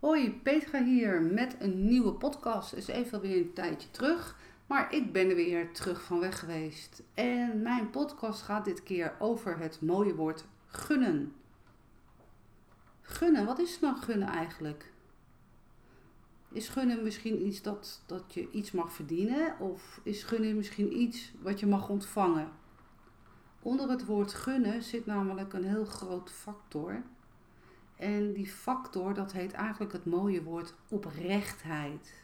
Hoi, Petra hier met een nieuwe podcast. Is even weer een tijdje terug, maar ik ben er weer terug van weg geweest. En mijn podcast gaat dit keer over het mooie woord gunnen. Gunnen, wat is nou gunnen eigenlijk? Is gunnen misschien iets dat, dat je iets mag verdienen? Of is gunnen misschien iets wat je mag ontvangen? Onder het woord gunnen zit namelijk een heel groot factor. En die factor, dat heet eigenlijk het mooie woord oprechtheid.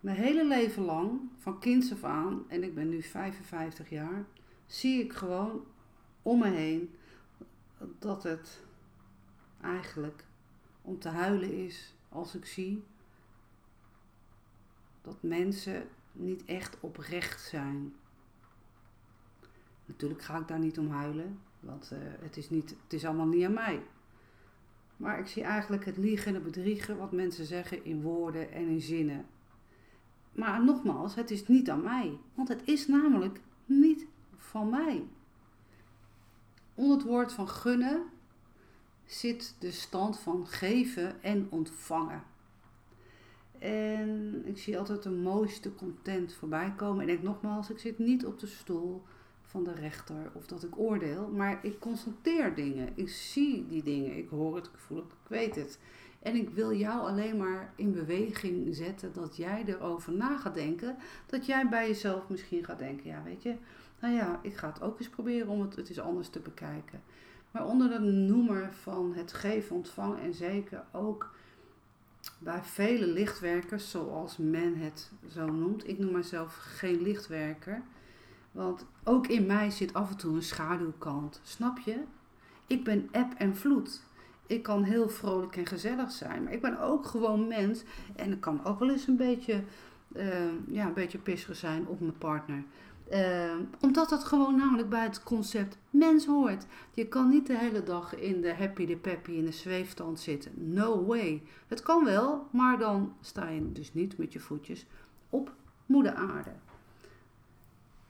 Mijn hele leven lang, van kinds af aan, en ik ben nu 55 jaar, zie ik gewoon om me heen dat het eigenlijk om te huilen is als ik zie dat mensen niet echt oprecht zijn. Natuurlijk ga ik daar niet om huilen, want uh, het, is niet, het is allemaal niet aan mij. Maar ik zie eigenlijk het liegen en het bedriegen wat mensen zeggen in woorden en in zinnen. Maar nogmaals, het is niet aan mij, want het is namelijk niet van mij. Onder het woord van gunnen zit de stand van geven en ontvangen. En ik zie altijd de mooiste content voorbij komen. En ik nogmaals, ik zit niet op de stoel van de rechter of dat ik oordeel, maar ik constateer dingen. Ik zie die dingen, ik hoor het, ik voel het, ik weet het. En ik wil jou alleen maar in beweging zetten dat jij erover na gaat denken. Dat jij bij jezelf misschien gaat denken, ja weet je, nou ja, ik ga het ook eens proberen om het, het eens anders te bekijken. Maar onder de noemer van het geven, ontvangen en zeker ook bij vele lichtwerkers, zoals men het zo noemt. Ik noem mezelf geen lichtwerker. Want ook in mij zit af en toe een schaduwkant. Snap je? Ik ben eb en vloed. Ik kan heel vrolijk en gezellig zijn. Maar ik ben ook gewoon mens. En ik kan ook wel eens een beetje, uh, ja, een beetje pissig zijn op mijn partner. Uh, omdat dat gewoon namelijk bij het concept mens hoort. Je kan niet de hele dag in de happy de peppy in de zweefstand zitten. No way. Het kan wel, maar dan sta je dus niet met je voetjes op moeder aarde.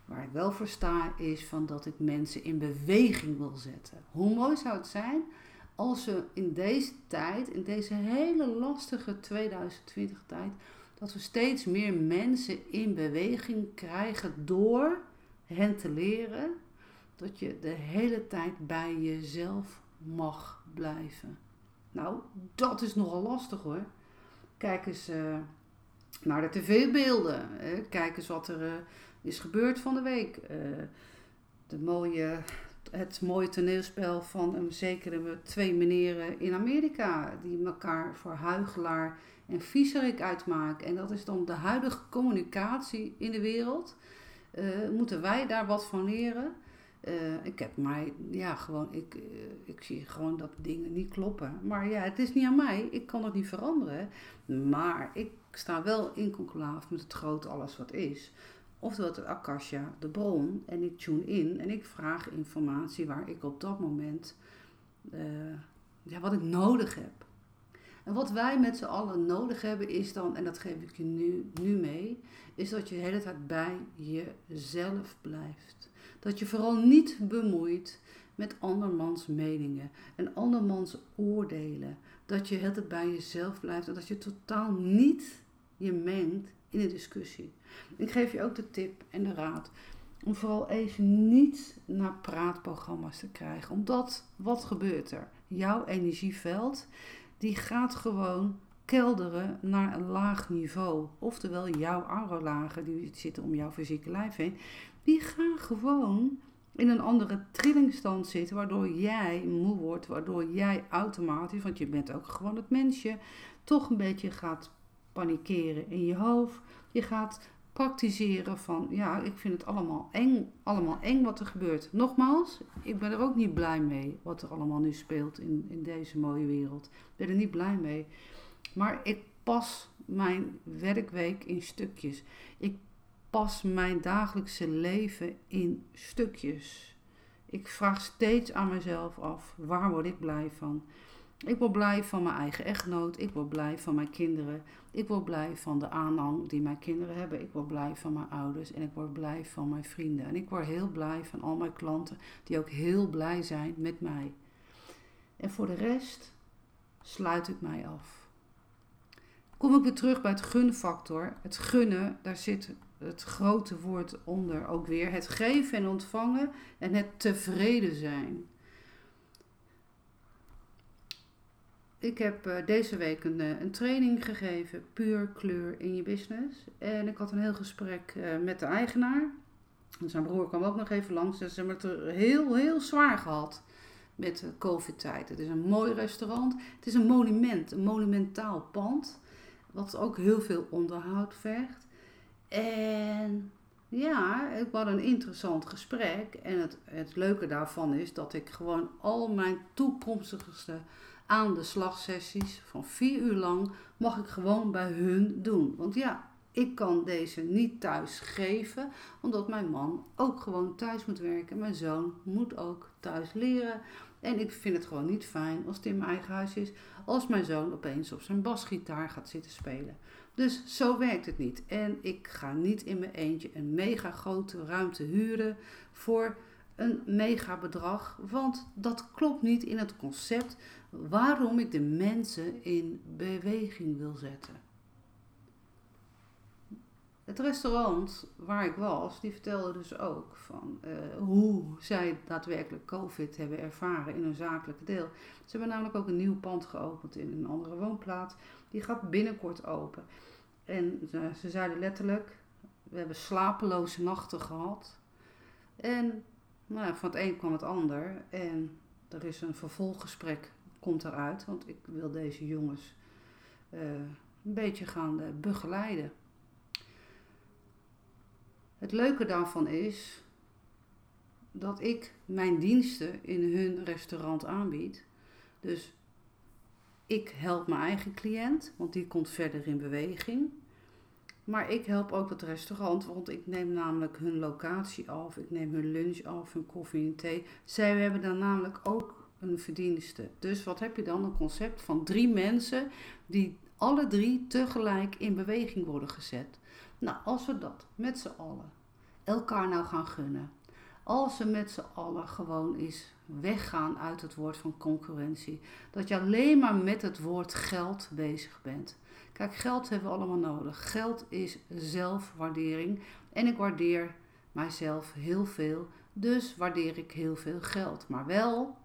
Waar ik wel voor sta is van dat ik mensen in beweging wil zetten. Hoe mooi zou het zijn als we in deze tijd, in deze hele lastige 2020 tijd, dat we steeds meer mensen in beweging krijgen door hen te leren dat je de hele tijd bij jezelf mag blijven. Nou, dat is nogal lastig hoor. Kijk eens uh, naar de tv-beelden. Kijk eens wat er uh, is gebeurd van de week. Uh, de mooie, het mooie toneelspel van een zekere twee meneren in Amerika. Die elkaar voor huigelaar en viezerik uitmaken. En dat is dan de huidige communicatie in de wereld. Uh, moeten wij daar wat van leren? Uh, ik heb mij, ja, gewoon, ik, ik zie gewoon dat dingen niet kloppen. Maar ja, het is niet aan mij. Ik kan het niet veranderen. Maar ik sta wel in conclave met het grote alles wat is. Oftewel het Akasha, de bron. En ik tune in en ik vraag informatie waar ik op dat moment, uh, ja, wat ik nodig heb. En wat wij met z'n allen nodig hebben is dan, en dat geef ik je nu, nu mee, is dat je de hele tijd bij jezelf blijft. Dat je vooral niet bemoeit met andermans meningen en andermans oordelen. Dat je het bij jezelf blijft en dat je totaal niet je mengt in de discussie. Ik geef je ook de tip en de raad om vooral even niet naar praatprogramma's te krijgen. Omdat, wat gebeurt er? Jouw energieveld, die gaat gewoon kelderen naar een laag niveau. Oftewel, jouw aurolagen, die zitten om jouw fysieke lijf heen, die gaan gewoon in een andere trillingstand zitten, waardoor jij moe wordt, waardoor jij automatisch, want je bent ook gewoon het mensje, toch een beetje gaat panikeren in je hoofd. Je gaat praktiseren van, ja, ik vind het allemaal eng, allemaal eng wat er gebeurt. Nogmaals, ik ben er ook niet blij mee wat er allemaal nu speelt in, in deze mooie wereld. Ik ben er niet blij mee. Maar ik pas mijn werkweek in stukjes. Ik pas mijn dagelijkse leven in stukjes. Ik vraag steeds aan mezelf af, waar word ik blij van? Ik word blij van mijn eigen echtgenoot. Ik word blij van mijn kinderen. Ik word blij van de aanhang die mijn kinderen hebben. Ik word blij van mijn ouders. En ik word blij van mijn vrienden. En ik word heel blij van al mijn klanten die ook heel blij zijn met mij. En voor de rest sluit ik mij af. Kom ik weer terug bij het gunfactor. Het gunnen, daar zit het grote woord onder ook weer. Het geven en ontvangen en het tevreden zijn. Ik heb uh, deze week een, uh, een training gegeven, puur kleur in je business. En ik had een heel gesprek uh, met de eigenaar. En zijn broer kwam ook nog even langs. Ze hebben het heel, heel zwaar gehad met de COVID-tijd. Het is een mooi restaurant. Het is een monument, een monumentaal pand. Wat ook heel veel onderhoud vergt. En ja, het was een interessant gesprek. En het, het leuke daarvan is dat ik gewoon al mijn toekomstigste aan de slagsessies van vier uur lang mag ik gewoon bij hun doen. Want ja, ik kan deze niet thuis geven, omdat mijn man ook gewoon thuis moet werken. Mijn zoon moet ook thuis leren. En ik vind het gewoon niet fijn als het in mijn eigen huis is, als mijn zoon opeens op zijn basgitaar gaat zitten spelen. Dus zo werkt het niet. En ik ga niet in mijn eentje een mega grote ruimte huren voor een mega bedrag, want dat klopt niet in het concept waarom ik de mensen in beweging wil zetten. Het restaurant waar ik was, die vertelde dus ook van uh, hoe zij daadwerkelijk COVID hebben ervaren in hun zakelijke deel. Ze hebben namelijk ook een nieuw pand geopend in een andere woonplaats. Die gaat binnenkort open. En uh, ze zeiden letterlijk, we hebben slapeloze nachten gehad. En nou, van het een kwam het ander. En er is een vervolggesprek, komt eruit. Want ik wil deze jongens uh, een beetje gaan uh, begeleiden. Het leuke daarvan is dat ik mijn diensten in hun restaurant aanbied. Dus ik help mijn eigen cliënt, want die komt verder in beweging. Maar ik help ook het restaurant, want ik neem namelijk hun locatie af, ik neem hun lunch af, hun koffie en thee. Zij hebben dan namelijk ook een verdienste. Dus wat heb je dan? Een concept van drie mensen die alle drie tegelijk in beweging worden gezet. Nou, als we dat met z'n allen elkaar nou gaan gunnen. Als we met z'n allen gewoon eens weggaan uit het woord van concurrentie. Dat je alleen maar met het woord geld bezig bent. Kijk, geld hebben we allemaal nodig. Geld is zelfwaardering. En ik waardeer mijzelf heel veel. Dus waardeer ik heel veel geld. Maar wel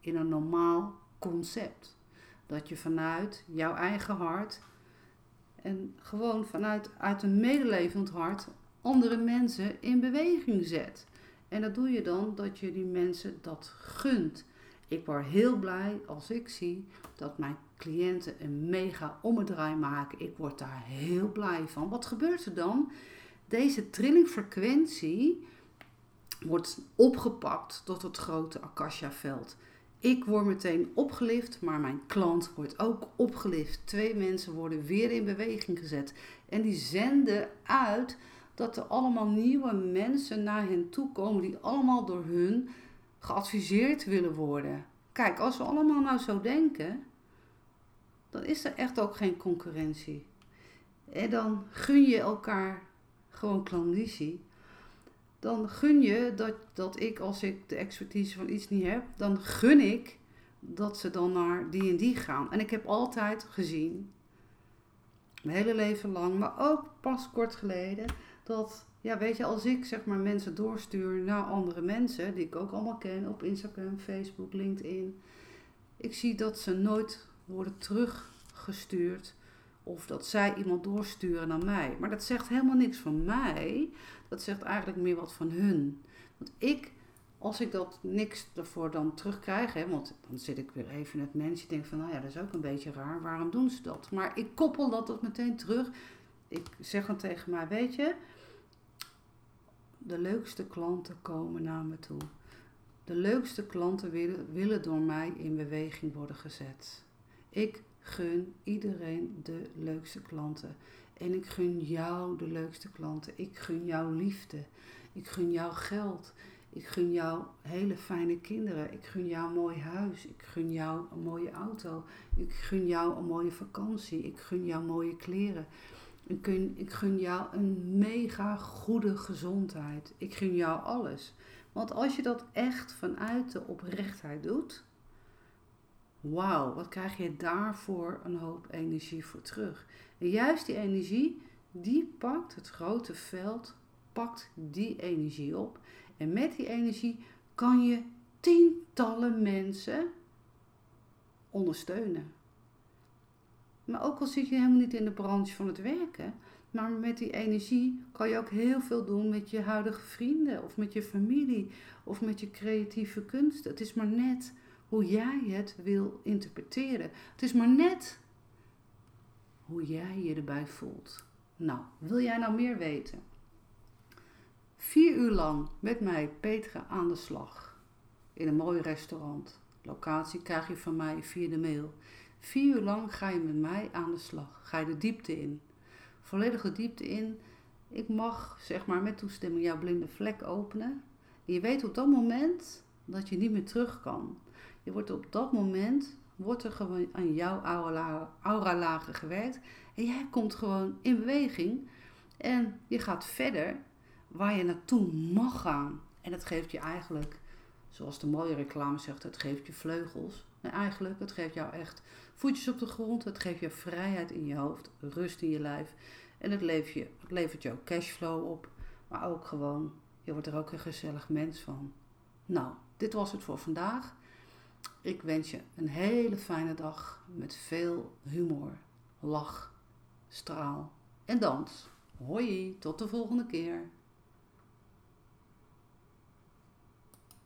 in een normaal concept. Dat je vanuit jouw eigen hart en gewoon vanuit uit een medelevend hart andere mensen in beweging zet. En dat doe je dan dat je die mensen dat gunt. Ik word heel blij als ik zie dat mijn cliënten een mega ommedraai maken. Ik word daar heel blij van. Wat gebeurt er dan? Deze trillingfrequentie wordt opgepakt tot het grote akasha-veld. Ik word meteen opgelift, maar mijn klant wordt ook opgelift. Twee mensen worden weer in beweging gezet. En die zenden uit dat er allemaal nieuwe mensen naar hen toe komen die allemaal door hun geadviseerd willen worden. Kijk, als we allemaal nou zo denken, dan is er echt ook geen concurrentie. En dan gun je elkaar gewoon klandizie. Dan gun je dat, dat ik, als ik de expertise van iets niet heb, dan gun ik dat ze dan naar die en die gaan. En ik heb altijd gezien, mijn hele leven lang, maar ook pas kort geleden, dat, ja, weet je, als ik zeg maar mensen doorstuur naar andere mensen, die ik ook allemaal ken op Instagram, Facebook, LinkedIn, ik zie dat ze nooit worden teruggestuurd of dat zij iemand doorsturen naar mij. Maar dat zegt helemaal niks van mij, dat zegt eigenlijk meer wat van hun. Want ik, als ik dat niks ervoor dan terugkrijg, hè, want dan zit ik weer even in het mensje, denk van, nou ja, dat is ook een beetje raar, waarom doen ze dat? Maar ik koppel dat, dat meteen terug. Ik zeg dan tegen mij, weet je, de leukste klanten komen naar me toe. De leukste klanten willen, willen door mij in beweging worden gezet. Ik gun iedereen de leukste klanten. En ik gun jou de leukste klanten. Ik gun jou liefde. Ik gun jou geld. Ik gun jou hele fijne kinderen. Ik gun jou een mooi huis. Ik gun jou een mooie auto. Ik gun jou een mooie vakantie. Ik gun jou mooie kleren. Ik gun, ik jou een mega goede gezondheid. Ik gun jou alles. Want als je dat echt vanuit de oprechtheid doet, wauw, wat krijg je daarvoor een hoop energie voor terug. En juist die energie, die pakt het grote veld, pakt die energie op. En met die energie kan je tientallen mensen ondersteunen. Maar ook al zit je helemaal niet in de branche van het werken, maar met die energie kan je ook heel veel doen met je huidige vrienden of met je familie of met je creatieve kunsten. Het is maar net hoe jij het wil interpreteren. Het is maar net hoe jij je erbij voelt. Nou, wil jij nou meer weten? Vier uur lang met mij, Petra, aan de slag. In een mooi restaurant. Locatie krijg je van mij via de mail. Vier uur lang ga je met mij aan de slag. Ga je de diepte in. Volledig de diepte in. Ik mag, zeg maar, met toestemming jouw blinde vlek openen. En je weet op dat moment dat je niet meer terug kan. Je wordt op dat moment, wordt er gewoon aan jouw aura-lagen gewerkt. En jij komt gewoon in beweging. En je gaat verder waar je naartoe mag gaan. En dat geeft je eigenlijk, zoals de mooie reclame zegt, het geeft je vleugels. En eigenlijk, het geeft jou echt voetjes op de grond. Het geeft je vrijheid in je hoofd, rust in je lijf. En het levert je, het levert ook cashflow op. Maar ook gewoon, je wordt er ook een gezellig mens van. Nou, dit was het voor vandaag. Ik wens je een hele fijne dag met veel humor, lach, straal en dans. Hoi, tot de volgende keer.